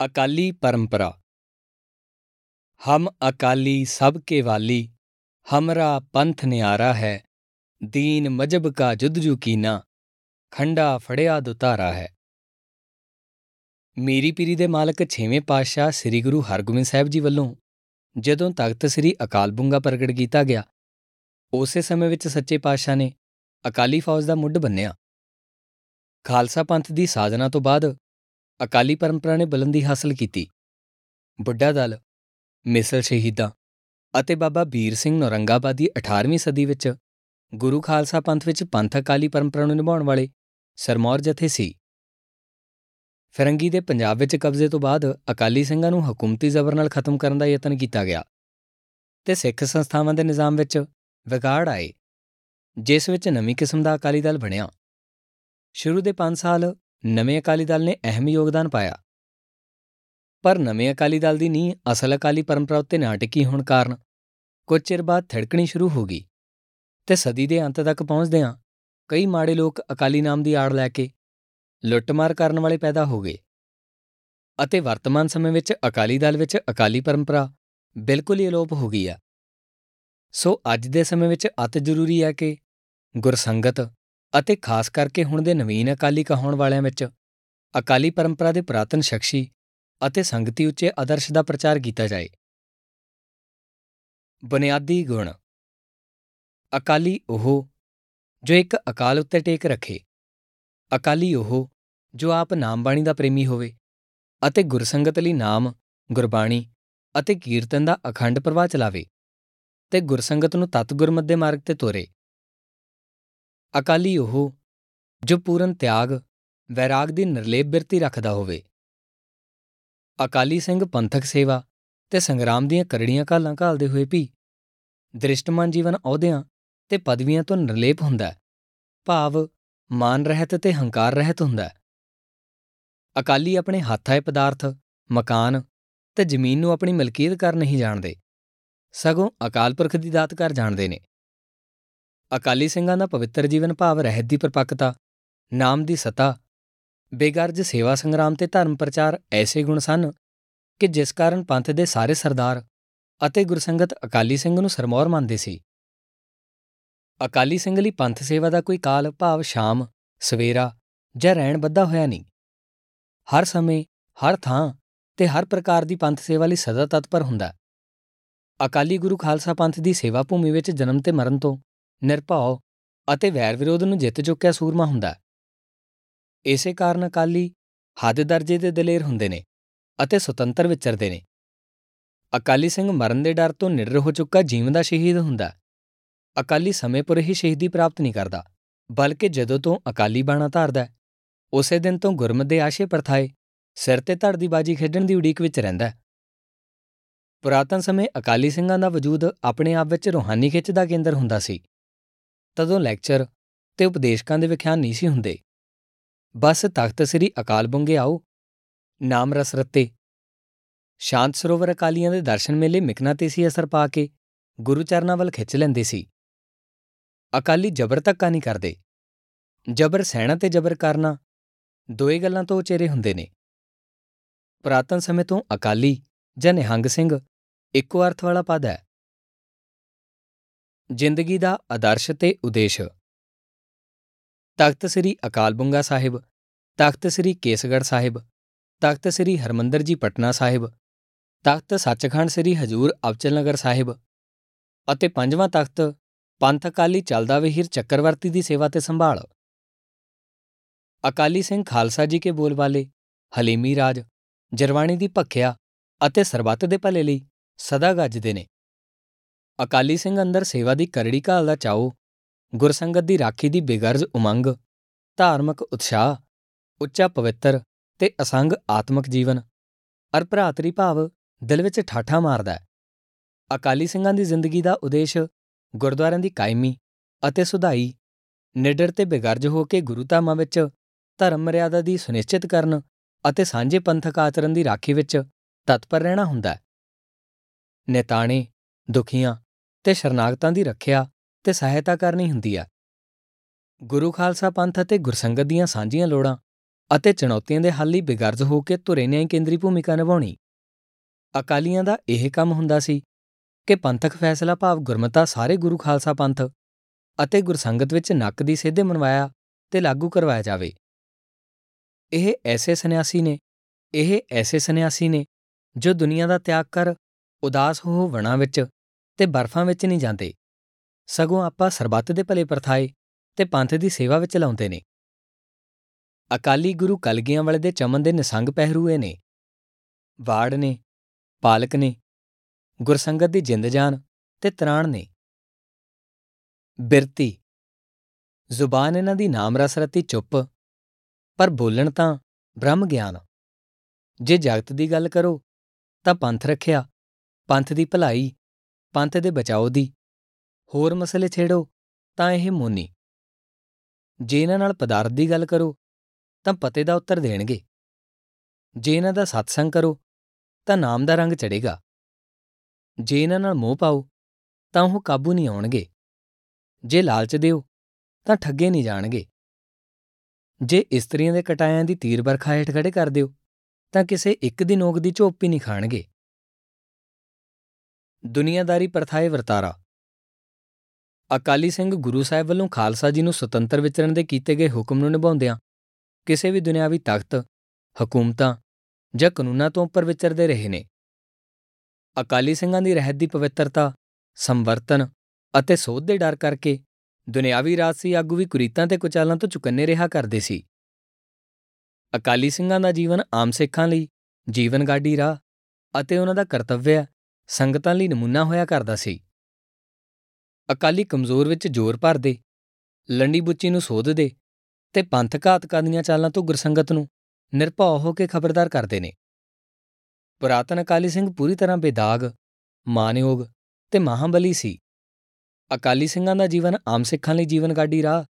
अकाली परंपरा हम अकाली सब के वाली हमरा पंथ न्यारा है ਦੀਨ ਮਜਬ ਕਾ ਜੁਦਜੂ ਕੀਨਾ ਖੰਡਾ ਫੜਿਆ ਦੁਤਾਰਾ ਹੈ ਮੇਰੀ ਪੀਰੀ ਦੇ ਮਾਲਕ 6ਵੇਂ ਪਾਤਸ਼ਾਹ ਸ੍ਰੀ ਗੁਰੂ ਹਰਗੋਬਿੰਦ ਸਾਹਿਬ ਜੀ ਵੱਲੋਂ ਜਦੋਂ ਤਖਤ ਸ੍ਰੀ ਅਕਾਲ ਬੁੰਗਾ ਪ੍ਰਗਟ ਕੀਤਾ ਗਿਆ ਉਸੇ ਸਮੇਂ ਵਿੱਚ ਸੱਚੇ ਪਾਤਸ਼ਾਹ ਨੇ ਅਕਾਲੀ ਫੌਜ ਦਾ ਮੁੱਢ ਬੰਨਿਆ ਖਾਲਸਾ ਪੰਥ ਦੀ ਸਾਜਨਾ ਤੋਂ ਬਾਅਦ ਅਕਾਲੀ ਪਰੰਪਰਾ ਨੇ ਬੁਲੰਦੀ ਹਾਸਲ ਕੀਤੀ। ਬੁੱਢਾ ਦਲ ਮਿਸਲ ਸ਼ਹੀਦਾਂ ਅਤੇ ਬਾਬਾ ਵੀਰ ਸਿੰਘ ਨੌਰੰਗਾਬਾਦ ਦੀ 18ਵੀਂ ਸਦੀ ਵਿੱਚ ਗੁਰੂ ਖਾਲਸਾ ਪੰਥ ਵਿੱਚ ਪੰਥ ਅਕਾਲੀ ਪਰੰਪਰਾ ਨੂੰ ਨਿਭਾਉਣ ਵਾਲੇ ਸਰਮੌਰ ਜਥੇ ਸੀ। ਫਿਰੰਗੀ ਦੇ ਪੰਜਾਬ ਵਿੱਚ ਕਬਜ਼ੇ ਤੋਂ ਬਾਅਦ ਅਕਾਲੀ ਸਿੰਘਾਂ ਨੂੰ ਹਕੂਮਤੀ ਜ਼ਬਰ ਨਾਲ ਖਤਮ ਕਰਨ ਦਾ ਯਤਨ ਕੀਤਾ ਗਿਆ ਤੇ ਸਿੱਖ ਸੰਸਥਾਵਾਂ ਦੇ ਨਿਜ਼ਾਮ ਵਿੱਚ ਵਿਗਾੜ ਆਏ, ਜਿਸ ਵਿੱਚ ਨਵੀਂ ਕਿਸਮ ਦਾ ਅਕਾਲੀ ਦਲ ਬਣਿਆ। ਸ਼ੁਰੂ ਦੇ 5 ਸਾਲ ਨਵੇਂ ਅਕਾਲੀ ਦਲ ਨੇ ਅਹਿਮ ਯੋਗਦਾਨ ਪਾਇਆ। ਪਰ ਨਵੇਂ ਅਕਾਲੀ ਦਲ ਦੀ ਨੀਂਹ ਅਸਲ ਅਕਾਲੀ ਪਰੰਪਰਾ ਉੱਤੇ ਨਾ ਟਿਕੀ ਹੋਣ ਕਾਰਨ ਕੁਝ ਚਿਰ ਬਾਅਦ ਥੜਕਣੀ ਸ਼ੁਰੂ ਹੋ ਗਈ ਤੇ ਸਦੀ ਦੇ ਅੰਤ ਤੱਕ ਪਹੁੰਚਦਿਆਂ ਕਈ ਮਾੜੇ ਲੋਕ ਅਕਾਲੀ ਨਾਮ ਦੀ ਆੜ ਲੈ ਕੇ ਲੁੱਟਮਾਰ ਕਰਨ ਵਾਲੇ ਪੈਦਾ ਹੋ ਗਏ ਅਤੇ ਵਰਤਮਾਨ ਸਮੇਂ ਵਿੱਚ ਅਕਾਲੀ ਦਲ ਵਿੱਚ ਅਕਾਲੀ ਪਰੰਪਰਾ ਬਿਲਕੁਲ ਹੀ ਅਲੋਪ ਹੋ ਗਈ ਹੈ। ਸੋ ਅੱਜ ਦੇ ਸਮੇਂ ਵਿੱਚ ਅਤ ਜ਼ਰੂਰੀ ਹੈ ਕਿ ਗੁਰਸੰਗਤ ਅਤੇ ਖਾਸ ਕਰਕੇ ਹੁਣ ਦੇ ਨਵੀਨ ਅਕਾਲੀ ਕਹਾਉਣ ਵਾਲਿਆਂ ਵਿੱਚ, ਅਕਾਲੀ ਪਰੰਪਰਾ ਦੇ ਪ੍ਰਾਤਨ ਸ਼ਖਸੀ ਅਤੇ ਸੰਗਤੀ ਉੱਚੇ ਆਦਰਸ਼ ਦਾ ਪ੍ਰਚਾਰ ਕੀਤਾ ਜਾਏ। ਬੁਨਿਆਦੀ ਗੁਣ। ਅਕਾਲੀ ਉਹ, ਜੋ ਇੱਕ ਅਕਾਲ ਉੱਤੇ ਟੇਕ ਰੱਖੇ। ਅਕਾਲੀ ਉਹ, ਜੋ ਆਪ ਨਾਮ ਬਾਣੀ ਦਾ ਪ੍ਰੇਮੀ ਹੋਵੇ ਅਤੇ ਗੁਰਸੰਗਤ ਲਈ ਨਾਮ, ਗੁਰਬਾਣੀ ਅਤੇ ਕੀਰਤਨ ਦਾ ਅਖੰਡ ਪ੍ਰਵਾਹ ਚਲਾਵੇ ਤੇ ਗੁਰਸੰਗਤ ਨੂੰ ਤਤ ਗੁਰਮਤਿ ਦੇ ਮਾਰਗ ਤੇ ਤੋਰੇ। ਅਕਾਲੀ ਉਹ ਜੋ ਪੂਰਨ ਤਿਆਗ, ਵੈਰਾਗ ਦੀ ਨਿਰਲੇਪ ਬਿਰਤੀ ਰੱਖਦਾ ਹੋਵੇ। ਅਕਾਲੀ ਸਿੰਘ ਪੰਥਕ ਸੇਵਾ ਤੇ ਸੰਗਰਾਮ ਦੀਆਂ ਕਰੜੀਆਂ ਘਾਲਾਂ ਘਾਲਦੇ ਹੋਏ ਵੀ ਦ੍ਰਿਸ਼ਟਮਾਨ ਜੀਵਨ ਅਹੁਦਿਆਂ ਤੇ ਪਦਵੀਆਂ ਤੋਂ ਨਿਰਲੇਪ ਹੁੰਦਾ ਹੈ। ਭਾਵ ਮਾਨ ਰਹਿਤ ਤੇ ਹੰਕਾਰ ਰਹਿਤ ਹੁੰਦਾ ਹੈ। ਅਕਾਲੀ ਆਪਣੇ ਹੱਥ ਆਏ ਪਦਾਰਥ, ਮਕਾਨ ਤੇ ਜ਼ਮੀਨ ਨੂੰ ਆਪਣੀ ਮਲਕੀਅਤ ਕਰ ਨਹੀਂ ਜਾਣਦੇ। ਸਗੋਂ ਅਕਾਲ ਪੁਰਖ ਦੀ ਦਾਤ ਕਰ ਜਾਣਦੇ ਨੇ। ਅਕਾਲੀ ਸਿੰਘਾਂ ਦਾ ਪਵਿੱਤਰ ਜੀਵਨ ਭਾਵ ਰਹਿਤ ਦੀ ਪਰਪੱਕਤਾ, ਨਾਮ ਦੀ ਸਤਾ, ਬੇਗਰਜ ਸੇਵਾ ਸੰਗਰਾਮ ਤੇ ਧਰਮ ਪ੍ਰਚਾਰ ਐਸੇ ਗੁਣ ਸਨ ਕਿ ਜਿਸ ਕਾਰਨ ਪੰਥ ਦੇ ਸਾਰੇ ਸਰਦਾਰ ਅਤੇ ਗੁਰਸੰਗਤ ਅਕਾਲੀ ਸਿੰਘ ਨੂੰ ਸਰਮੌਰ ਮੰਨਦੇ ਸੀ। ਅਕਾਲੀ ਸਿੰਘ ਲਈ ਪੰਥ ਸੇਵਾ ਦਾ ਕੋਈ ਕਾਲ, ਭਾਵ ਸ਼ਾਮ, ਸਵੇਰਾ ਜਾਂ ਰਹਿਣ ਬੱਧਾ ਹੋਇਆ ਨਹੀਂ। ਹਰ ਸਮੇਂ, ਹਰ ਥਾਂ ਤੇ ਹਰ ਪ੍ਰਕਾਰ ਦੀ ਪੰਥ ਸੇਵਾ ਲਈ ਸਦਾ ਤਤਪਰ ਹੁੰਦਾ। ਅਕਾਲੀ ਗੁਰੂ ਖਾਲਸਾ ਪੰਥ ਦੀ ਸੇਵਾ ਭੂਮੀ ਵਿੱਚ ਜਨਮ ਤੇ ਮਰਨ ਤੋਂ ਨਿਰਭਉ ਅਤੇ ਵੈਰ ਵਿਰੋਧ ਨੂੰ ਜਿੱਤ ਚੁੱਕਿਆ ਸੂਰਮਾ ਹੁੰਦਾ ਇਸੇ ਕਾਰਨ ਅਕਾਲੀ ਹੱਦ ਦਰਜੇ ਦੇ ਦਲੇਰ ਹੁੰਦੇ ਨੇ ਅਤੇ ਸੁਤੰਤਰ ਵਿਚਰਦੇ ਨੇ। ਅਕਾਲੀ ਸਿੰਘ ਮਰਨ ਦੇ ਡਰ ਤੋਂ ਨਿਡਰ ਹੋ ਚੁੱਕਾ ਜੀਵਨ ਦਾ ਸ਼ਹੀਦ ਹੁੰਦਾ ਅਕਾਲੀ ਸਮੇਂ ਪਰ ਹੀ ਸ਼ਹੀਦੀ ਪ੍ਰਾਪਤ ਨਹੀਂ ਕਰਦਾ, ਬਲਕਿ ਜਦੋਂ ਤੋਂ ਅਕਾਲੀ ਬਾਣਾ ਧਾਰਦਾ ਉਸੇ ਦਿਨ ਤੋਂ ਗੁਰਮਤਿ ਦੇ ਆਸ਼ੇ ਪਰਥਾਏ ਸਿਰ ਤੇ ਧੜ ਦੀ ਬਾਜੀ ਖੇਡਣ ਦੀ ਉਡੀਕ ਵਿੱਚ ਰਹਿੰਦਾ ਪੁਰਾਤਨ ਸਮੇਂ ਅਕਾਲੀ ਸਿੰਘਾਂ ਦਾ ਵਜੂਦ ਆਪਣੇ ਆਪ ਵਿੱਚ ਰੋਹਾਨੀ ਖਿੱਚ ਦਾ ਕੇਂਦਰ ਹੁੰਦਾ ਸੀ। ਤਦੋਂ ਲੈਕਚਰ ਤੇ ਉਪਦੇਸ਼ਕਾਂ ਦੇ ਵਿਖਿਆਨ ਨਹੀਂ ਸੀ ਹੁੰਦੇ। ਬਸ ਤਖਤ ਸ੍ਰੀ ਅਕਾਲ ਬੁੰਗੇ ਆਓ, ਨਾਮ ਰਸ ਰਤੇ। ਸ਼ਾਂਤ ਸਰੋਵਰ ਅਕਾਲੀਆਂ ਦੇ ਦਰਸ਼ਨ ਮੇਲੇ ਮਿਕਨਾਤੀਸੀ ਅਸਰ ਪਾ ਕੇ, ਗੁਰੂ ਚਰਨਾਂ ਵੱਲ ਖਿੱਚ ਲੈਂਦੇ ਸੀ। ਅਕਾਲੀ ਜ਼ਬਰ ਧੱਕਾ ਨਹੀਂ ਕਰਦੇ। ਜ਼ਬਰ ਸਹਿਣਾ ਤੇ ਜ਼ਬਰ ਕਰਨਾ, ਦੋਏ ਗੱਲਾਂ ਤੋਂ ਉਚੇਰੇ ਹੁੰਦੇ ਨੇ। ਪ੍ਰਾਤਨ ਸਮੇਂ ਤੋਂ ਅਕਾਲੀ ਜਾਂ ਨਿਹੰਗ ਸਿੰਘ ਇੱਕੋ ਅਰਥ ਵਾਲਾ ਪਦ ਹੈ। ਜ਼ਿੰਦਗੀ ਦਾ ਆਦਰਸ਼ ਤੇ ਉਦੇਸ਼। ਤਖਤ ਸ੍ਰੀ ਅਕਾਲ ਬੁੰਗਾ ਸਾਹਿਬ, ਤਖਤ ਸ੍ਰੀ ਕੇਸਗੜ ਸਾਹਿਬ, ਤਖਤ ਸ੍ਰੀ ਹਰਮੰਦਰ ਜੀ ਪਟਨਾ ਸਾਹਿਬ, ਤਖਤ ਸੱਚਖੰਡ ਸ੍ਰੀ ਹਜੂਰ ਅਬਚਲ ਸਾਹਿਬ ਅਤੇ ਪੰਜਵਾਂ ਤਖਤ ਪੰਥ ਅਕਾਲੀ ਚੱਲਦਾ ਵਹੀਰ ਚੱਕਰਵਰਤੀ ਦੀ ਸੇਵਾ ਤੇ ਸੰਭਾਲ। ਅਕਾਲੀ ਸਿੰਘ ਖਾਲਸਾ ਜੀ ਕੇ ਬੋਲ ਵਾਲੇ ਹਲੀਮੀ ਰਾਜ, ਜਰਵਾਣੀ ਦੀ ਭੱਖਿਆ ਅਤੇ ਸਰਬੱਤ ਦੇ ਭਲੇ ਲਈ ਸਦਾ ਗੱਜਦੇ ਨੇ। ਅਕਾਲੀ ਸਿੰਘ ਅੰਦਰ ਸੇਵਾ ਦੀ ਕਰੜੀ ਘਾਲ ਦਾ ਚਾਓ, ਗੁਰਸੰਗਤ ਦੀ ਰਾਖੀ ਦੀ ਬੇਗਰਜ਼ ਉਮੰਗ, ਧਾਰਮਿਕ ਉਤਸ਼ਾਹ, ਉੱਚਾ ਪਵਿੱਤਰ ਤੇ ਅਸੰਗ ਆਤਮਿਕ ਜੀਵਨ ਅਰ ਭਰਾਤਰੀ ਭਾਵ ਦਿਲ ਵਿੱਚ ਠਾਠਾ ਮਾਰਦਾ ਹੈ। ਅਕਾਲੀ ਸਿੰਘਾਂ ਦੀ ਜ਼ਿੰਦਗੀ ਦਾ ਉਦੇਸ਼ ਗੁਰਦੁਆਰਿਆਂ ਦੀ ਕਾਇਮੀ ਅਤੇ ਸੁਧਾਈ, ਨਿਡਰ ਤੇ ਬੇਗਰਜ ਹੋ ਕੇ ਗੁਰੂ ਧਾਮਾਂ ਵਿੱਚ ਧਰਮ ਮਰਿਆਦਾ ਦੀ ਸੁਨਿਸ਼ਚਿਤ ਕਰਨ ਅਤੇ ਸਾਂਝੇ ਪੰਥਕ ਆਚਰਣ ਦੀ ਰਾਖੀ ਵਿੱਚ ਤਤਪਰ ਰਹਿਣਾ ਹੁੰਦਾ ਹੈ। ਨੇਤਾਣੇ, ਦੁਖੀਆਂ ਤੇ ਸ਼ਰਨਾਗਤਾਂ ਦੀ ਰੱਖਿਆ ਤੇ ਸਹਾਇਤਾ ਕਰਨੀ ਹੁੰਦੀ ਹੈ ਗੁਰੂ ਖਾਲਸਾ ਪੰਥ ਅਤੇ ਗੁਰਸੰਗਤ ਦੀਆਂ ਸਾਂਝੀਆਂ ਲੋੜਾਂ ਅਤੇ ਚੁਣੌਤੀਆਂ ਦੇ ਹੱਲ ਲਈ ਬਿਗਰਜ਼ ਹੋ ਕੇ ਧੁਰੇ ਨਿਆਂ ਕੇਂਦਰੀ ਭੂਮਿਕਾ ਨਿਭਾਉਣੀ। ਅਕਾਲੀਆਂ ਦਾ ਇਹ ਕੰਮ ਹੁੰਦਾ ਸੀ ਕਿ ਪੰਥਕ ਫੈਸਲਾ ਭਾਵ ਗੁਰਮਤਾ ਸਾਰੇ ਗੁਰੂ ਖਾਲਸਾ ਪੰਥ ਅਤੇ ਗੁਰਸੰਗਤ ਵਿੱਚ ਨੱਕ ਦੀ ਸਿੱਧੇ ਮਨਵਾਇਆ ਤੇ ਲਾਗੂ ਕਰਵਾਇਆ ਜਾਵੇ। ਇਹ ਐਸੇ ਸੰਨਿਆਸੀ ਨੇ, ਇਹ ਐਸੇ ਸੰਨਿਆਸੀ ਨੇ ਜੋ ਦੁਨੀਆ ਦਾ ਤਿਆਗ ਕਰ ਉਦਾਸ ਹੋ ਵਣਾ ਵਿੱਚ ਤੇ ਬਰਫਾਂ ਵਿੱਚ ਨਹੀਂ ਜਾਂਦੇ। ਸਗੋਂ ਆਪਾਂ ਸਰਬੱਤ ਦੇ ਭਲੇ ਪਰਥਾਏ ਤੇ ਪੰਥ ਦੀ ਸੇਵਾ ਵਿੱਚ ਲਾਉਂਦੇ ਨੇ। ਅਕਾਲੀ ਗੁਰੂ ਕਲਗੀਆਂ ਵਾਲੇ ਦੇ ਚਮਨ ਦੇ ਨਿਸੰਗ ਪਹਿਰੂਏ ਨੇ। ਵਾੜ ਨੇ, ਪਾਲਕ ਨੇ, ਗੁਰਸੰਗਤ ਦੀ ਜਿੰਦ ਜਾਨ ਤੇ ਤਰਾਣ ਨੇ। ਬਿਰਤੀ। ਜ਼ੁਬਾਨ ਇਹਨਾਂ ਦੀ ਨਾਮ ਰਸ ਰਤੀ ਚੁੱਪ, ਪਰ ਬੋਲਣ ਤਾਂ ਬ੍ਰਹਮ ਗਿਆਨ। ਜੇ ਜਗਤ ਦੀ ਗੱਲ ਕਰੋ ਤਾਂ ਪੰਥ ਰੱਖਿਆ, ਪੰਥ ਦੀ ਭਲਾਈ ਪੰਥ ਦੇ ਬਚਾਓ ਦੀ। ਹੋਰ ਮਸਲੇ ਛੇੜੋ, ਤਾਂ ਇਹ ਮੋਨੀ। ਜੇ ਇਹਨਾਂ ਨਾਲ ਪਦਾਰਥ ਦੀ ਗੱਲ ਕਰੋ, ਤਾਂ ਪਤੇ ਦਾ ਉੱਤਰ ਦੇਣਗੇ। ਜੇ ਇਹਨਾਂ ਦਾ ਸਤਸੰਗ ਕਰੋ, ਤਾਂ ਨਾਮ ਦਾ ਰੰਗ ਚੜੇਗਾ ਜੇ ਇਹਨਾਂ ਨਾਲ ਮੋਹ ਪਾਓ, ਤਾਂ ਉਹ ਕਾਬੂ ਨਹੀਂ ਆਉਣਗੇ। ਜੇ ਲਾਲਚ ਦਿਓ, ਤਾਂ ਠੱਗੇ ਨਹੀਂ ਜਾਣਗੇ। ਜੇ ਇਸਤਰੀਆਂ ਦੇ ਕਟਾਇਆਂ ਦੀ ਤੀਰ ਵਰਖਾ ਹੇਠ ਖੜੇ ਕਰ ਦਿਓ, ਤਾਂ ਕਿਸੇ ਇੱਕ ਦੀ ਨੋਕ ਦੀ ਝੋਪ ਵੀ ਨਹੀਂ ਖਾਣਗੇ। ਦੁਨੀਆਦਾਰੀ ਪ੍ਰਥਾਏ ਵਰਤਾਰਾ। ਅਕਾਲੀ ਸਿੰਘ ਗੁਰੂ ਸਾਹਿਬ ਵੱਲੋਂ ਖਾਲਸਾ ਜੀ ਨੂੰ ਸੁਤੰਤਰ ਵਿਚਰਨ ਦੇ ਕੀਤੇ ਗਏ ਹੁਕਮ ਨੂੰ ਨਿਭਾਉਂਦਿਆਂ ਕਿਸੇ ਵੀ ਦੁਨਿਆਵੀ ਤਖਤ ਹਕੂਮਤਾਂ ਜਾਂ ਕਾਨੂੰਨਾਂ ਤੋਂ ਉੱਪਰ ਵਿਚਰਦੇ ਰਹੇ ਨੇ। ਅਕਾਲੀ ਸਿੰਘਾਂ ਦੀ ਰਹਿਤ ਦੀ ਪਵਿੱਤਰਤਾ, ਸੰਵਰਤਨ ਅਤੇ ਸੋਧ ਦੇ ਡਰ ਕਰਕੇ ਦੁਨਿਆਵੀ ਰਾਜਸੀ ਆਗੂ ਵੀ ਕੁਰੀਤਾਂ ਤੇ ਕੁਚਾਲਾਂ ਤੋਂ ਚੁਕੰਨੇ ਰਿਹਾ ਕਰਦੇ ਸੀ। ਅਕਾਲੀ ਸਿੰਘਾਂ ਦਾ ਜੀਵਨ ਆਮ ਸਿੱਖਾਂ ਲਈ ਜੀਵਨ ਗਾਡੀ ਰਾਹ ਅਤੇ ਉਹਨਾਂ ਦਾ ਕਰਤੱਵਯ ਸੰਗਤਾਂ ਲਈ ਨਮੂਨਾ ਹੋਇਆ ਕਰਦਾ ਸੀ। ਅਕਾਲੀ ਕਮਜ਼ੋਰ ਵਿੱਚ ਜ਼ੋਰ ਭਰਦੇ ਲੰਡੀ ਬੁੱਚੀ ਨੂੰ ਸੋਧਦੇ ਤੇ ਪੰਥ ਘਾਤਕਾਂ ਦੀਆਂ ਚਾਲਾਂ ਤੋਂ ਗੁਰਸੰਗਤ ਨੂੰ ਨਿਰਭਉ ਹੋ ਕੇ ਖਬਰਦਾਰ ਕਰਦੇ ਨੇ। ਪੁਰਾਤਨ ਅਕਾਲੀ ਸਿੰਘ ਪੂਰੀ ਤਰ੍ਹਾਂ ਬੇਦਾਗ ਮਾਨਯੋਗ ਤੇ ਮਹਾਬਲੀ ਸੀ। ਅਕਾਲੀ ਸਿੰਘਾਂ ਦਾ ਜੀਵਨ ਆਮ ਸਿੱਖਾਂ ਲਈ ਜੀਵਨ ਗਾਡੀ ਰਾਹ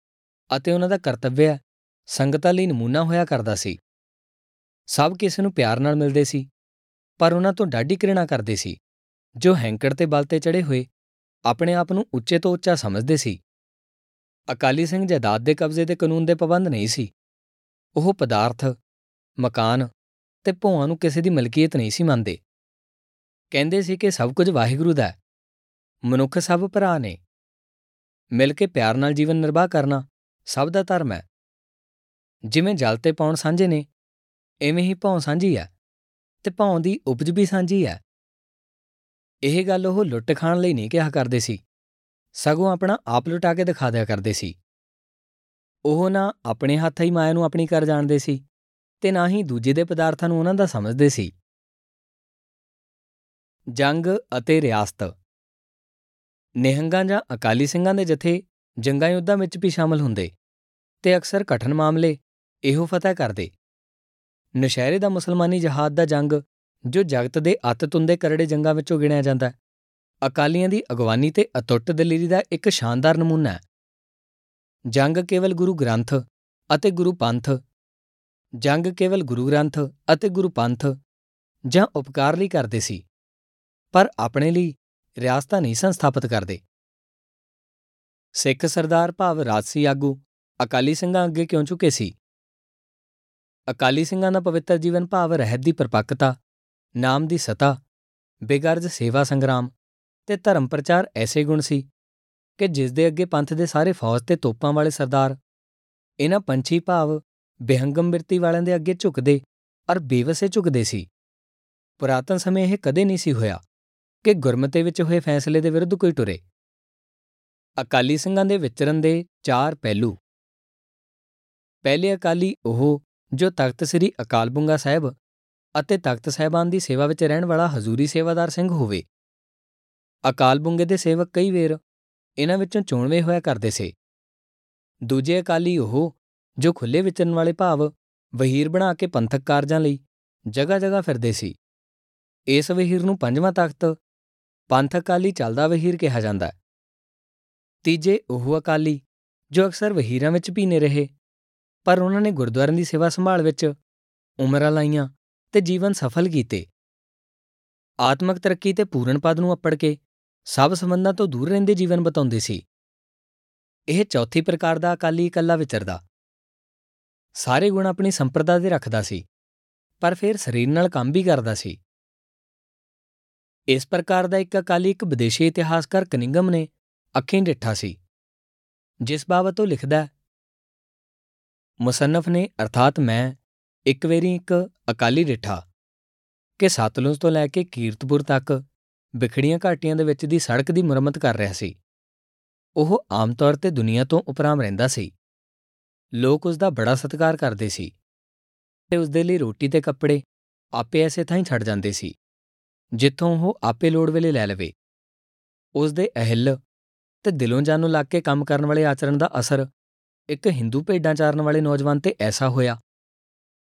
ਅਤੇ ਉਹਨਾਂ ਦਾ ਕਰਤੱਵਯ ਸੰਗਤਾਂ ਲਈ ਨਮੂਨਾ ਹੋਇਆ ਕਰਦਾ ਸੀ। ਸਭ ਕਿਸੇ ਨੂੰ ਪਿਆਰ ਨਾਲ ਮਿਲਦੇ ਸੀ, ਪਰ ਉਹਨਾਂ ਤੋਂ ਡਾਢੀ ਘ੍ਰਿਣਾ ਕਰਦੇ ਸੀ। ਜੋ ਹੈਂਕੜ ਤੇ ਬਲ ਤੇ ਚੜੇ ਹੋਏ ਆਪਣੇ ਆਪ ਨੂੰ ਉੱਚੇ ਤੋਂ ਉੱਚਾ ਸਮਝਦੇ ਸੀ। ਅਕਾਲੀ ਸਿੰਘ ਜਾਇਦਾਦ ਦੇ ਕਬਜ਼ੇ ਤੇ ਕਾਨੂੰਨ ਦੇ ਪਾਬੰਦ ਨਹੀਂ ਸੀ। ਉਹ ਪਦਾਰਥ, ਮਕਾਨ ਤੇ ਭੋਆਂ ਨੂੰ ਕਿਸੇ ਦੀ ਮਲਕੀਅਤ ਨਹੀਂ ਸੀ ਮੰਨਦੇ। ਕਹਿੰਦੇ ਸੀ ਕਿ ਸਭ ਕੁਝ ਵਾਹਿਗੁਰੂ ਦਾ ਹੈ। ਮਨੁੱਖ ਸਭ ਭਰਾ ਨੇ। ਮਿਲ ਕੇ ਪਿਆਰ ਨਾਲ ਜੀਵਨ ਨਿਰਵਾਹ ਕਰਨਾ ਸਭ ਦਾ ਧਰਮ ਹੈ। ਜਿਵੇਂ ਜਲ ਤੇ ਪੌਣ ਸਾਂਝੇ ਨੇ, ਐਵੇਂ ਹੀ ਭੌਂ ਸਾਂਝੀ ਹੈ ਤੇ ਭੌਂ ਦੀ ਉਪਜ ਵੀ ਸਾਂਝੀ ਹੈ। ਇਹ ਗੱਲ ਉਹ ਲੁੱਟ ਖਾਣ ਲਈ ਨਹੀਂ ਕਿਹਾ ਕਰਦੇ ਸੀ। ਸਗੋਂ ਆਪਣਾ ਆਪ ਲੁਟਾ ਕੇ ਦਿਖਾ ਦਿਆ ਕਰਦੇ ਸੀ। ਉਹ ਨਾ ਆਪਣੇ ਹੱਥ ਹੀ ਮਾਇਆ ਨੂੰ ਆਪਣੀ ਕਰ ਜਾਣਦੇ ਸੀ ਤੇ ਨਾ ਹੀ ਦੂਜੇ ਦੇ ਪਦਾਰਥਾਂ ਨੂੰ ਉਹਨਾਂ ਦਾ ਸਮਝਦੇ ਸੀ। ਜੰਗ ਅਤੇ ਰਿਆਸਤ। ਨਿਹੰਗਾਂ ਜਾਂ ਅਕਾਲੀ ਸਿੰਘਾਂ ਦੇ ਜਥੇ ਜੰਗਾਂ ਯੁੱਧਾਂ ਵਿੱਚ ਵੀ ਸ਼ਾਮਲ ਹੁੰਦੇ ਤੇ ਅਕਸਰ ਕਠਨ ਮਾਮਲੇ ਇਹੋ ਫਤਹ ਕਰਦੇ। ਨਸ਼ਹਿਰੇ ਦਾ ਮੁਸਲਮਾਨੀ ਜਹਾਦ ਦਾ ਜੰਗ ਜੋ ਜਗਤ ਦੇ ਅੱਤ ਤੁੰਦੇ ਕਰੜੇ ਜੰਗਾਂ ਵਿੱਚੋਂ ਗਿਣਿਆ ਜਾਂਦਾ ਹੈ। ਅਕਾਲੀਆਂ ਦੀ ਅਗਵਾਨੀ ਤੇ ਅਟੁੱਟ ਦਲੇਰੀ ਦਾ ਇੱਕ ਸ਼ਾਨਦਾਰ ਨਮੂਨਾ ਹੈ। ਜੰਗ ਕੇਵਲ ਗੁਰੂ ਗ੍ਰੰਥ ਅਤੇ ਗੁਰੂ ਪੰਥ, ਜੰਗ ਕੇਵਲ ਗੁਰੂ ਗ੍ਰੰਥ ਅਤੇ ਗੁਰੂ ਪੰਥ ਜਾਂ ਉਪਕਾਰ ਲਈ ਕਰਦੇ ਸੀ, ਪਰ ਆਪਣੇ ਲਈ ਰਿਆਸਤਾਂ ਨਹੀਂ ਸੰਸਥਾਪਿਤ ਕਰਦੇ। ਸਿੱਖ ਸਰਦਾਰ ਭਾਵ ਰਾਜਸੀ ਆਗੂ ਅਕਾਲੀ ਸਿੰਘਾਂ ਅੱਗੇ ਕਿਉਂ ਝੁਕੇ ਸੀ? ਅਕਾਲੀ ਸਿੰਘਾਂ ਦਾ ਪਵਿੱਤਰ ਜੀਵਨ ਭਾਵ ਰਹਿਤ ਦੀ ਪਰਪੱਕਤਾ ਨਾਮ ਦੀ ਸਤਾ, ਬੇਗਰਜ਼ ਸੇਵਾ ਸੰਗਰਾਮ ਤੇ ਧਰਮ ਪ੍ਰਚਾਰ ਐਸੇ ਗੁਣ ਸੀ ਕਿ ਜਿਸ ਦੇ ਅੱਗੇ ਪੰਥ ਦੇ ਸਾਰੇ ਫੌਜ ਤੇ ਤੋਪਾਂ ਵਾਲੇ ਸਰਦਾਰ ਇਹਨਾਂ ਪੰਛੀ ਭਾਵ ਬਿਹੰਗਮ ਬਿਰਤੀ ਵਾਲਿਆਂ ਦੇ ਅੱਗੇ ਝੁਕਦੇ ਔਰ ਬੇਵਸੇ ਝੁਕਦੇ ਸੀ। ਪੁਰਾਤਨ ਸਮੇਂ ਇਹ ਕਦੇ ਨਹੀਂ ਸੀ ਹੋਇਆ ਕਿ ਗੁਰਮਤੇ ਵਿੱਚ ਹੋਏ ਫੈਸਲੇ ਦੇ ਵਿਰੁੱਧ ਕੋਈ ਟੁਰੇ। ਅਕਾਲੀ ਸਿੰਘਾਂ ਦੇ ਵਿਚਰਨ ਦੇ ਚਾਰ ਪਹਿਲੂ। ਪਹਿਲੇ ਅਕਾਲੀ ਉਹ ਜੋ ਤਖਤ ਸ੍ਰੀ ਅਕਾਲ ਬੁੰਗਾ ਸਾਹਿਬ ਅਤੇ ਤਖਤ ਸਹਿਬਾਨ ਦੀ ਸੇਵਾ ਵਿੱਚ ਰਹਿਣ ਵਾਲਾ ਹਜ਼ੂਰੀ ਸੇਵਾਦਾਰ ਸਿੰਘ ਹੋਵੇ। ਅਕਾਲ ਬੁੰਗੇ ਦੇ ਸੇਵਕ ਕਈ ਵੇਰ ਇਹਨਾਂ ਵਿੱਚੋਂ ਚੋਣਵੇਂ ਹੋਇਆ ਕਰਦੇ ਸੀ। ਦੂਜੇ ਅਕਾਲੀ ਉਹ ਜੋ ਖੁੱਲੇ ਵਿਚਰਨ ਵਾਲੇ ਭਾਵ ਵਹੀਰ ਬਣਾ ਕੇ ਪੰਥਕ ਕਾਰਜਾਂ ਲਈ ਜਗ੍ਹਾ ਜਗ੍ਹਾ ਫਿਰਦੇ ਸੀ। ਇਸ ਵਹੀਰ ਨੂੰ ਪੰਜਵਾਂ ਤਖਤ ਪੰਥ ਅਕਾਲੀ ਚੱਲਦਾ ਵਹੀਰ ਕਿਹਾ ਜਾਂਦਾ ਹੈ। ਤੀਜੇ ਉਹ ਅਕਾਲੀ ਜੋ ਅਕਸਰ ਵਹੀਰਾਂ ਵਿੱਚ ਪੀਨੇ ਰਹੇ, ਪਰ ਉਹਨਾਂ ਨੇ ਗੁਰਦੁਆਰਿਆਂ ਦੀ ਸੇਵਾ ਸੰਭਾਲ ਵਿੱਚ ਉਮਰਾਂ ਲਾਈਆਂ ਤੇ ਜੀਵਨ ਸਫਲ ਕੀਤੇ। ਆਤਮਿਕ ਤਰੱਕੀ ਤੇ ਪੂਰਨ ਪਦ ਨੂੰ ਅਪੜ ਕੇ ਸਭ ਸੰਬੰਧਾਂ ਤੋਂ ਦੂਰ ਰਹਿੰਦੇ ਜੀਵਨ ਬਤਾਉਂਦੇ ਸੀ। ਇਹ ਚੌਥੀ ਪ੍ਰਕਾਰ ਦਾ ਅਕਾਲੀ ਇਕੱਲਾ ਵਿਚਰਦਾ। ਸਾਰੇ ਗੁਣ ਆਪਣੀ ਸੰਪਰਦਾ ਦੇ ਰੱਖਦਾ ਸੀ, ਪਰ ਫਿਰ ਸਰੀਰ ਨਾਲ ਕੰਮ ਵੀ ਕਰਦਾ ਸੀ। ਇਸ ਪ੍ਰਕਾਰ ਦਾ ਇੱਕ ਅਕਾਲੀ ਇੱਕ ਵਿਦੇਸ਼ੀ ਇਤਿਹਾਸਕਾਰ ਕਨਿੰਗਮ ਨੇ ਅੱਖੀਂ ਡਿੱਠਾ ਸੀ, ਜਿਸ ਬਾਬਤ ਉਹ ਲਿਖਦਾ ਮੁਸੰਨਫ ਨੇ ਅਰਥਾਤ ਮੈਂ ਇੱਕ ਵੇਰੀ ਇੱਕ ਅਕਾਲੀ ਡਿੱਠਾ ਕਿ ਸਤਲੁਜ ਤੋਂ ਲੈ ਕੇ ਕੀਰਤਪੁਰ ਤੱਕ ਵਿਖੜੀਆਂ ਘਾਟੀਆਂ ਦੇ ਵਿੱਚ ਦੀ ਸੜਕ ਦੀ ਮੁਰੰਮਤ ਕਰ ਰਿਹਾ ਸੀ। ਉਹ ਆਮ ਤੌਰ ਤੇ ਦੁਨੀਆ ਤੋਂ ਉਪਰਾਮ ਰਹਿੰਦਾ ਸੀ। ਲੋਕ ਉਸ ਦਾ ਬੜਾ ਸਤਿਕਾਰ ਕਰਦੇ ਸੀ ਤੇ ਉਸ ਦੇ ਲਈ ਰੋਟੀ ਤੇ ਕੱਪੜੇ ਆਪੇ ਐਸੇ ਥਾਂ ਹੀ ਛੱਡ ਜਾਂਦੇ ਸੀ, ਜਿੱਥੋਂ ਉਹ ਆਪੇ ਲੋੜ ਵੇਲੇ ਲੈ ਲਵੇ। ਉਸ ਦੇ ਅਹਿਲ ਤੇ ਦਿਲੋਂ ਜਾਨੋਂ ਲੱਗ ਕੇ ਕੰਮ ਕਰਨ ਵਾਲੇ ਆਚਰਣ ਦਾ ਅਸਰ ਇੱਕ ਹਿੰਦੂ ਭੇਡਾਂ ਚਾਰਨ ਵਾਲੇ ਨੌਜਵਾਨ ਤੇ ਐਸਾ ਹੋਇਆ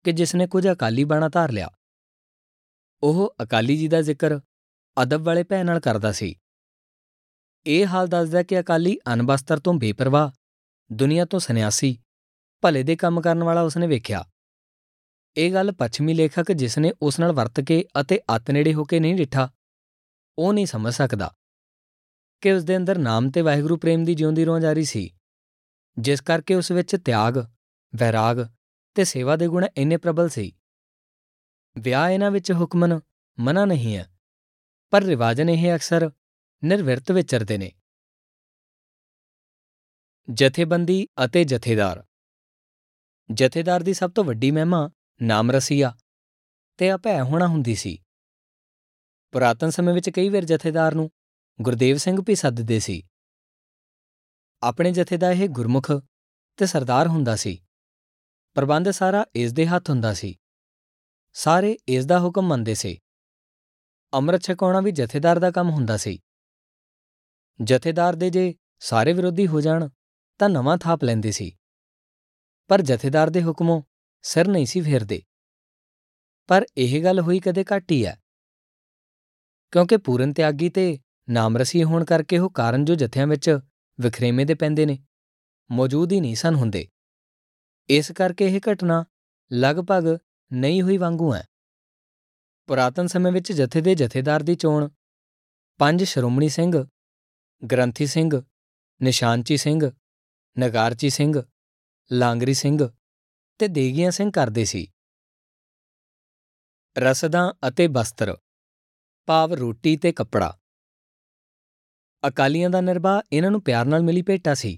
ਕਿ ਜਿਸ ਨੇ ਕੁਝ ਅਕਾਲੀ ਬਾਣਾ ਧਾਰ ਲਿਆ। ਉਹ ਅਕਾਲੀ ਜੀ ਦਾ ਜ਼ਿਕਰ ਅਦਬ ਵਾਲੇ ਭੈ ਨਾਲ ਕਰਦਾ ਸੀ। ਇਹ ਹਾਲ ਦੱਸਦਾ ਕਿ ਅਕਾਲੀ ਅਨਬਸਤਰ ਤੋਂ ਬੇਪਰਵਾਹ, ਦੁਨੀਆ ਤੋਂ ਸੰਨਿਆਸੀ, ਭਲੇ ਦੇ ਕੰਮ ਕਰਨ ਵਾਲਾ ਉਸਨੇ ਵੇਖਿਆ। ਇਹ ਗੱਲ ਪੱਛਮੀ ਲੇਖਕ ਜਿਸ ਨੇ ਉਸ ਨਾਲ ਵਰਤ ਕੇ ਅਤੇ ਅੱਤ ਨੇੜੇ ਹੋ ਕੇ ਨਹੀਂ ਡਿੱਠਾ, ਉਹ ਨਹੀਂ ਸਮਝ ਸਕਦਾ ਕਿ ਉਸ ਦੇ ਅੰਦਰ ਨਾਮ ਤੇ ਵਾਹਿਗੁਰੂ ਪ੍ਰੇਮ ਦੀ ਜਿਉਂਦੀ ਰੋਂ ਜਾਰੀ ਸੀ, ਜਿਸ ਕਰਕੇ ਉਸ ਵਿੱਚ ਤਿਆਗ, ਵੈਰਾਗ ਤੇ ਸੇਵਾ ਦੇ ਗੁਣ ਇੰਨੇ ਪ੍ਰਬਲ ਸੀ। ਵਿਆਹ ਇਹਨਾਂ ਵਿੱਚ ਹੁਕਮਨ ਮਨਾ ਨਹੀਂ ਹੈ, ਪਰ ਰਿਵਾਜਨ ਇਹ ਅਕਸਰ ਨਿਰਵਿਰਤ ਵਿਚਰਦੇ ਨੇ। ਜਥੇਬੰਦੀ ਅਤੇ ਜਥੇਦਾਰ। ਜਥੇਦਾਰ ਦੀ ਸਭ ਤੋਂ ਵੱਡੀ ਮਹਿਮਾ ਨਾਮਰਸੀਆ ਤੇ ਅਭੈ ਹੋਣਾ ਹੁੰਦੀ ਸੀ। ਪੁਰਾਤਨ ਸਮੇਂ ਵਿੱਚ ਕਈ ਵਾਰ ਜਥੇਦਾਰ ਨੂੰ ਗੁਰਦੇਵ ਸਿੰਘ ਵੀ ਸੱਦਦੇ ਸੀ। ਆਪਣੇ ਜਥੇ ਦਾ ਇਹ ਗੁਰਮੁਖ ਤੇ ਸਰਦਾਰ ਹੁੰਦਾ ਸੀ। ਪ੍ਰਬੰਧ ਸਾਰਾ ਇਸ ਦੇ ਹੱਥ ਹੁੰਦਾ ਸੀ। ਸਾਰੇ ਇਸ ਦਾ ਹੁਕਮ ਮੰਨਦੇ ਸੀ। ਅੰਮ੍ਰਿਤ ਛਕਾਉਣਾ ਵੀ ਜਥੇਦਾਰ ਦਾ ਕੰਮ ਹੁੰਦਾ ਸੀ। ਜਥੇਦਾਰ ਦੇ ਜੇ ਸਾਰੇ ਵਿਰੋਧੀ ਹੋ ਜਾਣ, ਤਾਂ ਨਵਾਂ ਥਾਪ ਲੈਂਦੇ ਸੀ। ਪਰ ਜਥੇਦਾਰ ਦੇ ਹੁਕਮੋਂ ਸਿਰ ਨਹੀਂ ਸੀ ਫੇਰਦੇ। ਪਰ ਇਹ ਗੱਲ ਹੋਈ ਕਦੇ ਘੱਟ ਹੀ ਹੈ। ਕਿਉਂਕਿ ਪੂਰਨ ਤਿਆਗੀ ਤੇ ਨਾਮਰਸੀ ਹੋਣ ਕਰਕੇ ਉਹ ਕਾਰਨ ਜੋ ਜਥਿਆਂ ਵਿੱਚ ਵਿਖਰੇਵੇਂ ਦੇ ਪੈਂਦੇ ਨੇ, ਮੌਜੂਦ ਹੀ ਨਹੀਂ ਸਨ ਹੁੰਦੇ। ਇਸ ਕਰਕੇ ਇਹ ਘਟਨਾ ਲਗਭਗ ਨਹੀਂ ਹੋਈ ਵਾਂਗੂ ਹੈ। ਪੁਰਾਤਨ ਸਮੇਂ ਵਿੱਚ ਜਥੇ ਦੇ ਜਥੇਦਾਰ ਦੀ ਚੋਣ, ਪੰਜ ਸ਼੍ਰੋਮਣੀ ਸਿੰਘ, ਗ੍ਰੰਥੀ ਸਿੰਘ, ਨਿਸ਼ਾਨਚੀ ਸਿੰਘ, ਨਗਾਰਚੀ ਸਿੰਘ, ਲਾਂਗਰੀ ਸਿੰਘ ਤੇ ਦੇਗੀਆਂ ਸਿੰਘ ਕਰਦੇ ਸੀ। ਰਸਦਾਂ ਅਤੇ ਬਸਤਰ, ਭਾਵ ਰੋਟੀ ਤੇ ਕੱਪੜਾ। ਅਕਾਲੀਆਂ ਦਾ ਨਿਰਵਾਹ ਇਹਨਾਂ ਨੂੰ ਪਿਆਰ ਨਾਲ ਮਿਲੀ ਭੇਟਾ ਸੀ,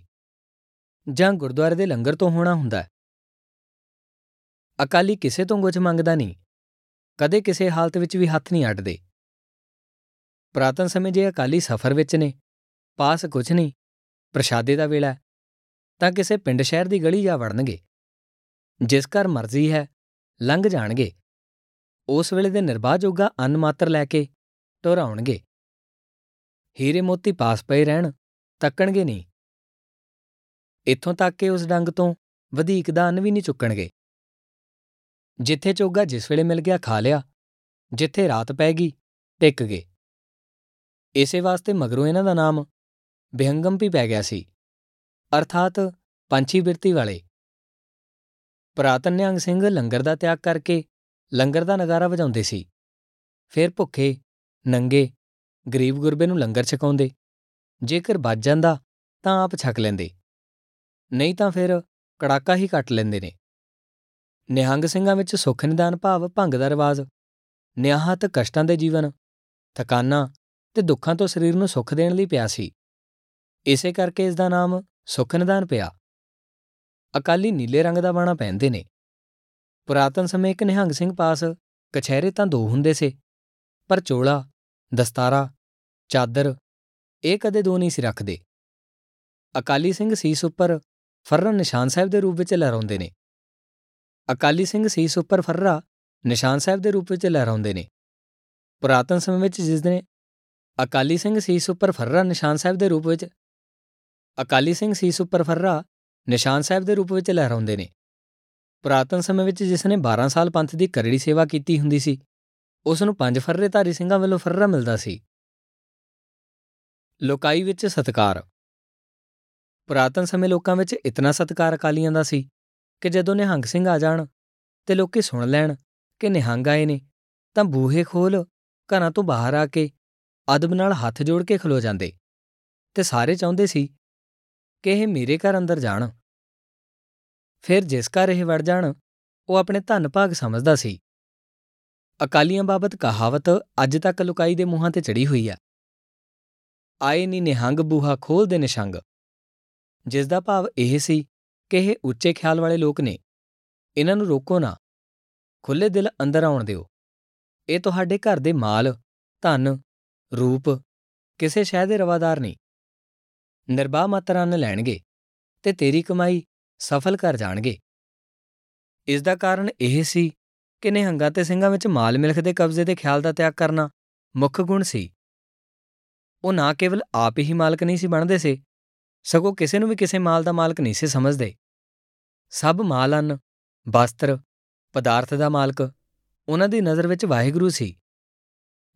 ਜਾਂ ਗੁਰਦੁਆਰੇ ਦੇ ਲੰਗਰ ਤੋਂ ਹੋਣਾ ਹੁੰਦਾ ਅਕਾਲੀ ਕਿਸੇ ਤੋਂ ਕੁਝ ਮੰਗਦਾ ਨਹੀਂ, ਕਦੇ ਕਿਸੇ ਹਾਲਤ ਵਿੱਚ ਵੀ ਹੱਥ ਨਹੀਂ ਅੱਡਦੇ। ਪ੍ਰਾਤਨ ਸਮੇਂ ਜੇ ਅਕਾਲੀ ਸਫ਼ਰ ਵਿੱਚ ਨੇ, ਪਾਸ ਕੁਝ ਨਹੀਂ, ਪ੍ਰਸ਼ਾਦੇ ਦਾ ਵੇਲਾ ਤਾਂ ਕਿਸੇ ਪਿੰਡ ਸ਼ਹਿਰ ਦੀ ਗਲੀ ਜਾ ਵੜਨਗੇ। ਜਿਸ ਘਰ ਮਰਜ਼ੀ ਹੈ, ਲੰਘ ਜਾਣਗੇ। ਉਸ ਵੇਲੇ ਦੇ ਨਿਰਬਾਹ ਜੋਗਾ ਅੰਨ ਮਾਤਰ ਲੈ ਕੇ ਟੁਰ ਆਉਣਗੇ ਹੀਰੇ ਮੋਤੀ ਪਾਸ ਪਏ ਰਹਿਣ, ਤੱਕਣਗੇ ਨਹੀਂ। ਇੱਥੋਂ ਤੱਕ ਕਿ ਉਸ ਡੰਗ ਤੋਂ ਵਧੇਕ ਦਾ ਅੰਨ ਵੀ ਨਹੀਂ ਚੁੱਕਣਗੇ। ਜਿੱਥੇ ਚੋਗਾ ਜਿਸ ਵੇਲੇ ਮਿਲ ਗਿਆ ਖਾ ਲਿਆ, ਜਿੱਥੇ ਰਾਤ ਪੈ ਗਈ, ਟਿਕ ਗਏ। ਇਸੇ ਵਾਸਤੇ ਮਗਰੋਂ ਇਹਨਾਂ ਦਾ ਨਾਮ ਬਿਹੰਗਮ ਵੀ ਪੈ ਗਿਆ ਸੀ, ਅਰਥਾਤ ਪੰਛੀ ਬਿਰਤੀ ਵਾਲੇ। ਪ੍ਰਾਤਨ ਨਿਹੰਗ ਸਿੰਘ ਲੰਗਰ ਦਾ ਤਿਆਗ ਕਰਕੇ ਲੰਗਰ ਦਾ ਨਗਾਰਾ ਵਜਾਉਂਦੇ ਸੀ। ਫਿਰ ਭੁੱਖੇ, ਨੰਗੇ, ਗਰੀਬ ਗੁਰਬੇ ਨੂੰ ਲੰਗਰ ਛਕਾਉਂਦੇ, ਜੇਕਰ ਬਚ ਜਾਂਦਾ ਤਾਂ ਆਪ ਛਕ ਲੈਂਦੇ, ਨਹੀਂ ਤਾਂ ਫਿਰ ਕੜਾਕਾ ਹੀ ਕੱਟ ਲੈਂਦੇ ਨੇ। ਨਿਹੰਗ ਸਿੰਘਾਂ ਵਿੱਚ ਸੁੱਖ ਨਿਦਾਨ ਭਾਵ ਭੰਗ ਦਾ ਰਿਵਾਜ ਨਿਆਹਤ ਕਸ਼ਟਾਂ ਦੇ ਜੀਵਨ, ਥਕਾਨਾਂ ਤੇ ਦੁੱਖਾਂ ਤੋਂ ਸਰੀਰ ਨੂੰ ਸੁੱਖ ਦੇਣ ਲਈ ਪਿਆ ਸੀ। ਇਸੇ ਕਰਕੇ ਇਸ ਦਾ ਨਾਮ ਸੁੱਖ ਨਿਦਾਨ ਪਿਆ। ਅਕਾਲੀ ਨੀਲੇ ਰੰਗ ਦਾ ਬਾਣਾ ਪਹਿਨਦੇ ਨੇ। ਪੁਰਾਤਨ ਸਮੇਂ ਇੱਕ ਨਿਹੰਗ ਸਿੰਘ ਪਾਸ ਕਛਹਿਰੇ ਤਾਂ ਦੋ ਹੁੰਦੇ ਸੇ, ਪਰ ਚੋਲਾ, ਦਸਤਾਰਾ, ਚਾਦਰ ਇਹ ਕਦੇ ਦੋ ਨਹੀਂ ਸੀ ਰੱਖਦੇ। ਅਕਾਲੀ ਸਿੰਘ ਸੀਸ ਉੱਪਰ ਫਰਰਾ ਨਿਸ਼ਾਨ ਸਾਹਿਬ ਦੇ ਰੂਪ ਵਿੱਚ ਲਹਿਰਾਉਂਦੇ ਨੇ। ਅਕਾਲੀ ਸਿੰਘ ਸੀਸ ਉੱਪਰ ਫਰਰਾ ਨਿਸ਼ਾਨ ਸਾਹਿਬ ਦੇ ਰੂਪ ਵਿੱਚ ਲਹਿਰਾਉਂਦੇ ਨੇ। ਪੁਰਾਤਨ ਸਮੇਂ ਵਿੱਚ ਜਿਸ ਦਿਨ ਅਕਾਲੀ ਸਿੰਘ ਸੀਸ ਉੱਪਰ ਫਰਰਾ ਨਿਸ਼ਾਨ ਸਾਹਿਬ ਦੇ ਰੂਪ ਵਿੱਚ ਅਕਾਲੀ ਸਿੰਘ ਸੀਸ ਉੱਪਰ ਫਰਰਾ ਨਿਸ਼ਾਨ ਸਾਹਿਬ ਦੇ ਰੂਪ ਵਿੱਚ ਲਹਿਰਾਉਂਦੇ ਨੇ। ਪੁਰਾਤਨ ਸਮੇਂ ਵਿੱਚ ਜਿਸ ਨੇ 12 ਸਾਲ ਪੰਥ ਦੀ ਕਰੜੀ ਸੇਵਾ ਕੀਤੀ ਹੁੰਦੀ ਸੀ, ਉਸ ਨੂੰ ਪੰਜ ਫਰਰੇ ਧਾਰੀ ਸਿੰਘਾਂ ਵੱਲੋਂ ਫਰਰਾ ਮਿਲਦਾ ਸੀ। ਲੋਕਾਈ ਵਿੱਚ ਸਤਕਾਰ। ਪੁਰਾਤਨ ਸਮੇਂ ਲੋਕਾਂ ਵਿੱਚ ਇਤਨਾ ਸਤਕਾਰ ਅਕਾਲੀਆਂ ਦਾ ਸੀ ਕਿ ਜਦੋਂ ਨਿਹੰਗ ਸਿੰਘ ਆ ਜਾਣ ਤੇ ਲੋਕੀ ਸੁਣ ਲੈਣ ਕਿ ਨਿਹੰਗ ਆਏ ਨੇ, ਤਾਂ ਬੂਹੇ ਖੋਲ, ਘਰਾਂ ਤੋਂ ਬਾਹਰ ਆ ਕੇ ਅਦਬ ਨਾਲ ਹੱਥ ਜੋੜ ਕੇ ਖਲੋ ਜਾਂਦੇ। ਤੇ ਸਾਰੇ ਚਾਹੁੰਦੇ ਸੀ ਕਿ ਇਹ ਮੇਰੇ ਘਰ ਅੰਦਰ ਜਾਣ। ਫਿਰ ਜਿਸ ਘਰ ਇਹ ਵੜ ਜਾਣ, ਉਹ ਆਪਣੇ ਧਨ ਭਾਗ ਸਮਝਦਾ ਸੀ। ਅਕਾਲੀਆਂ ਬਾਬਤ ਕਹਾਵਤ ਅੱਜ ਤੱਕ ਲੁਕਾਈ ਦੇ ਮੂੰਹਾਂ ਤੇ ਚੜੀ ਹੋਈ ਹੈ ਆਏ ਨੀ ਨਿਹੰਗ ਬੂਹਾ ਖੋਲ ਦੇ ਨਿਸ਼ੰਗ। ਜਿਸ ਦਾ ਭਾਵ ਇਹ ਸੀ ਕਿ ਇਹ ਉੱਚੇ ਖਿਆਲ ਵਾਲੇ ਲੋਕ ਨੇ। ਇਹਨਾਂ ਨੂੰ ਰੋਕੋ ਨਾ। ਖੁੱਲੇ ਦਿਲ ਅੰਦਰ ਆਉਣ ਦਿਓ। ਇਹ ਤੁਹਾਡੇ ਘਰ ਦੇ ਮਾਲ, ਧਨ, ਰੂਪ, ਕਿਸੇ ਸ਼ੈ ਦੇ ਰਵਾਦਾਰ ਨਹੀਂ ਨਿਰਬਾਹ ਮਾਤਰਾ ਨ ਲੈਣਗੇ ਤੇ ਤੇਰੀ ਕਮਾਈ ਸਫਲ ਕਰ ਜਾਣਗੇ। ਇਸ ਦਾ ਕਾਰਨ ਇਹ ਸੀ ਕਿ ਨਿਹੰਗਾਂ ਤੇ ਸਿੰਘਾਂ ਵਿੱਚ ਮਾਲ ਮਿਲਖ ਦੇ ਕਬਜ਼ੇ ਦੇ ਖਿਆਲ ਦਾ ਤਿਆਗ ਕਰਨਾ ਮੁੱਖ ਗੁਣ ਸੀ। ਉਹ ਨਾ ਕੇਵਲ ਆਪ ਹੀ ਮਾਲਕ ਨਹੀਂ ਸੀ ਬਣਦੇ ਸੇ ਸਗੋਂ ਕਿਸੇ ਨੂੰ ਵੀ ਕਿਸੇ ਮਾਲ ਦਾ ਮਾਲਕ ਨਹੀਂ ਸੀ ਸਮਝਦੇ। ਸਭ ਮਾਲ ਹਨ, ਵਸਤਰ, ਪਦਾਰਥ ਦਾ ਮਾਲਕ, ਉਹਨਾਂ ਦੀ ਨਜ਼ਰ ਵਿੱਚ ਵਾਹਿਗੁਰੂ ਸੀ।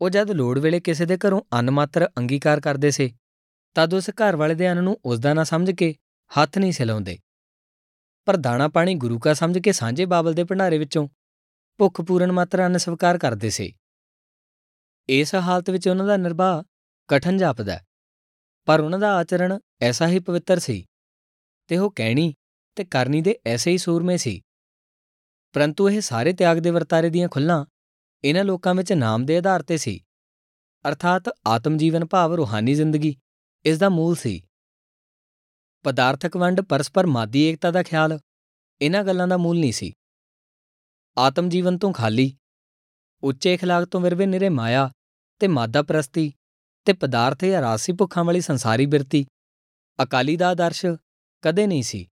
ਉਹ ਜਦ ਲੋੜ ਵੇਲੇ ਕਿਸੇ ਦੇ ਘਰੋਂ ਅੰਨ ਮਾਤਰ ਅੰਗੀਕਾਰ ਕਰਦੇ ਸੇ, ਤਦ ਉਸ ਘਰ ਵਾਲੇ ਦੇ ਅੰਨ ਨੂੰ ਉਸ ਦਾ ਨਾ ਸਮਝ ਕੇ ਹੱਥ ਨਹੀਂ ਸਿਲਾਉਂਦੇ ਪਰ ਦਾਣਾ ਪਾਣੀ ਗੁਰੂ ਕਾ ਸਮਝ ਕੇ ਸਾਂਝੇ ਬਾਬਲ ਦੇ ਭੰਡਾਰੇ ਵਿੱਚੋਂ ਭੁੱਖ ਪੂਰਨ ਮਾਤਰਾ ਅੰਨ ਸਵੀਕਾਰ ਕਰਦੇ ਸੇ। ਇਸ ਹਾਲਤ ਵਿੱਚ ਉਹਨਾਂ ਦਾ ਨਿਰਵਾਹ ਕਠਨ ਜਾਪਦਾ ਪਰ ਉਹਨਾਂ ਦਾ ਆਚਰਣ ਐਸਾ ਹੀ ਪਵਿੱਤਰ ਸੀ ਤੇ ਉਹ ਕਹਿਣੀ ਤੇ ਕਰਨੀ ਦੇ ਐਸੇ ਹੀ ਸੂਰਮੇ ਸੀ ਪਰੰਤੂ ਇਹ ਸਾਰੇ ਤਿਆਗ ਦੇ ਵਰਤਾਰੇ ਦੀਆਂ ਖੁੱਲਾਂ ਇਹਨਾਂ ਲੋਕਾਂ ਵਿੱਚ ਨਾਮ ਦੇ ਆਧਾਰ ਤੇ ਸੀ ਅਰਥਾਤ ਆਤਮ ਜੀਵਨ ਭਾਵ ਰੂਹਾਨੀ ਜ਼ਿੰਦਗੀ ਇਸ ਦਾ ਮੂਲ ਸੀ ਪਦਾਰਥਕ ਵੰਡ ਪਰਸਪਰ ਮਾਦੀ ਏਕਤਾ ਦਾ ਖਿਆਲ ਇਹਨਾਂ ਗੱਲਾਂ ਦਾ ਮੂਲ ਨਹੀਂ ਸੀ ਆਤਮ ਜੀਵਨ ਤੋਂ ਖਾਲੀ ਉੱਚੇ اخلاق ਤੋਂ ਵਿਰਵੇ ਨਿਰੇ ਮਾਇਆ ਤੇ ਮਾਦਾ ਪ੍ਰਸਤੀ ਤੇ ਪਦਾਰਥ ਜਾਂ ਰਾਸੀ ਭੁੱਖਾਂ ਵਾਲੀ ਸੰਸਾਰੀ ਬਿਰਤੀ। ਅਕਾਲੀ ਦਾ ਆਦਰਸ਼ ਕਦੇ ਨਹੀਂ ਸੀ।